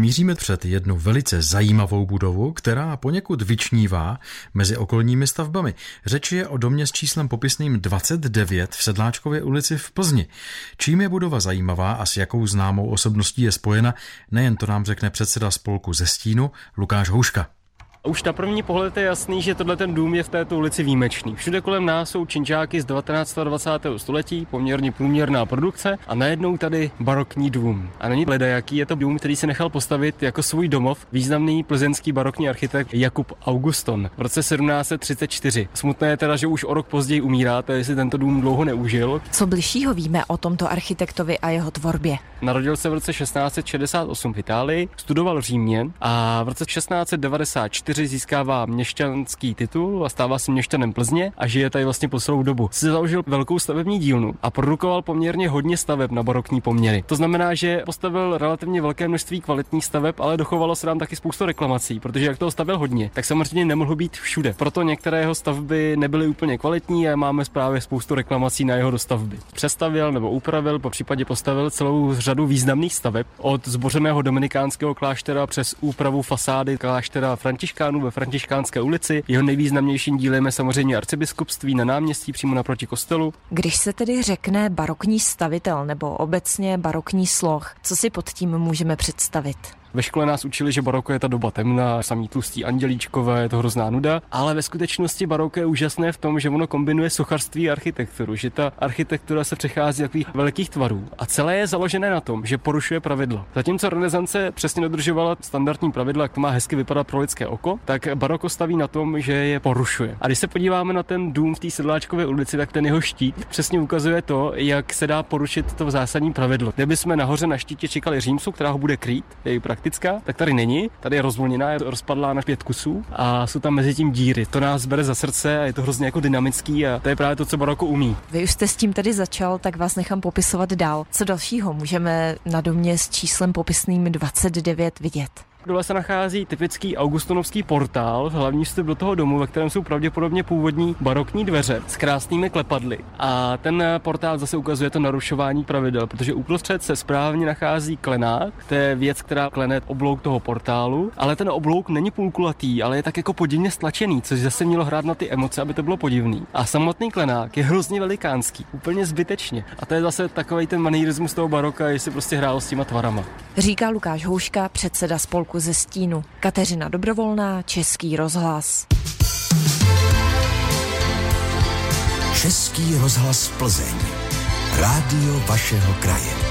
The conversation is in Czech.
Míříme před jednu velice zajímavou budovu, která poněkud vyčnívá mezi okolními stavbami. Řeč je o domě s číslem popisným 29 v Sedláčkově ulici v Plzni. Čím je budova zajímavá a s jakou známou osobností je spojena, nejen to nám řekne předseda spolku ze Stínu Lukáš Houška. Už na první pohled je jasný, že tohle ten dům je v této ulici výjimečný. Všude kolem nás jsou činžáky z 19. a 20. století, poměrně průměrná produkce a najednou tady barokní dům. A není leda, jaký je to dům, který se nechal postavit jako svůj domov významný plzeňský barokní architekt Jakub Auguston v roce 1734. Smutné je teda, že už o rok později umírá, takže si tento dům dlouho neužil. Co bližšího víme o tomto architektovi a jeho tvorbě? Narodil se v roce 1668 v Itálii, studoval v Římě a v roce 1694 1994 získává měšťanský titul a stává se měšťanem Plzně a žije tady vlastně po celou dobu. Si založil velkou stavební dílnu a produkoval poměrně hodně staveb na barokní poměry. To znamená, že postavil relativně velké množství kvalitních staveb, ale dochovalo se nám taky spoustu reklamací, protože jak toho stavil hodně, tak samozřejmě nemohl být všude. Proto některé jeho stavby nebyly úplně kvalitní a máme právě spoustu reklamací na jeho dostavby. Přestavil nebo upravil, po případě postavil celou řadu významných staveb od zbořeného dominikánského kláštera přes úpravu fasády kláštera Františka františkánů ve Františkánské ulici. Jeho nejvýznamnějším dílem je samozřejmě arcibiskupství na náměstí přímo naproti kostelu. Když se tedy řekne barokní stavitel nebo obecně barokní sloh, co si pod tím můžeme představit? Ve škole nás učili, že baroko je ta doba temná, samý tlustý andělíčkové, je to hrozná nuda, ale ve skutečnosti baroko je úžasné v tom, že ono kombinuje sochařství a architekturu, že ta architektura se přechází takových velkých tvarů a celé je založené na tom, že porušuje pravidla. Zatímco renesance přesně dodržovala standardní pravidla, jak to má hezky vypadat pro lidské oko, tak baroko staví na tom, že je porušuje. A když se podíváme na ten dům v té sedláčkové ulici, tak ten jeho štít přesně ukazuje to, jak se dá porušit to zásadní pravidlo. Kdyby jsme nahoře na štítě čekali římsu, která ho bude krýt, praktická, tak tady není. Tady je rozvolněná, je rozpadlá na pět kusů a jsou tam mezi tím díry. To nás bere za srdce a je to hrozně jako dynamický a to je právě to, co baroko umí. Vy už jste s tím tady začal, tak vás nechám popisovat dál. Co dalšího můžeme na domě s číslem popisným 29 vidět? Dole se nachází typický augustonovský portál, hlavní vstup do toho domu, ve kterém jsou pravděpodobně původní barokní dveře s krásnými klepadly. A ten portál zase ukazuje to narušování pravidel, protože uprostřed se správně nachází klenák, to je věc, která klene oblouk toho portálu, ale ten oblouk není půlkulatý, ale je tak jako podivně stlačený, což zase mělo hrát na ty emoce, aby to bylo podivný. A samotný klenák je hrozně velikánský, úplně zbytečně. A to je zase takový ten manierismus toho baroka, jestli prostě hrálo s těma tvarama. Říká Lukáš Houška, předseda spolku ze stínu. Kateřina Dobrovolná, Český rozhlas. Český rozhlas Plzeň. Rádio vašeho kraje.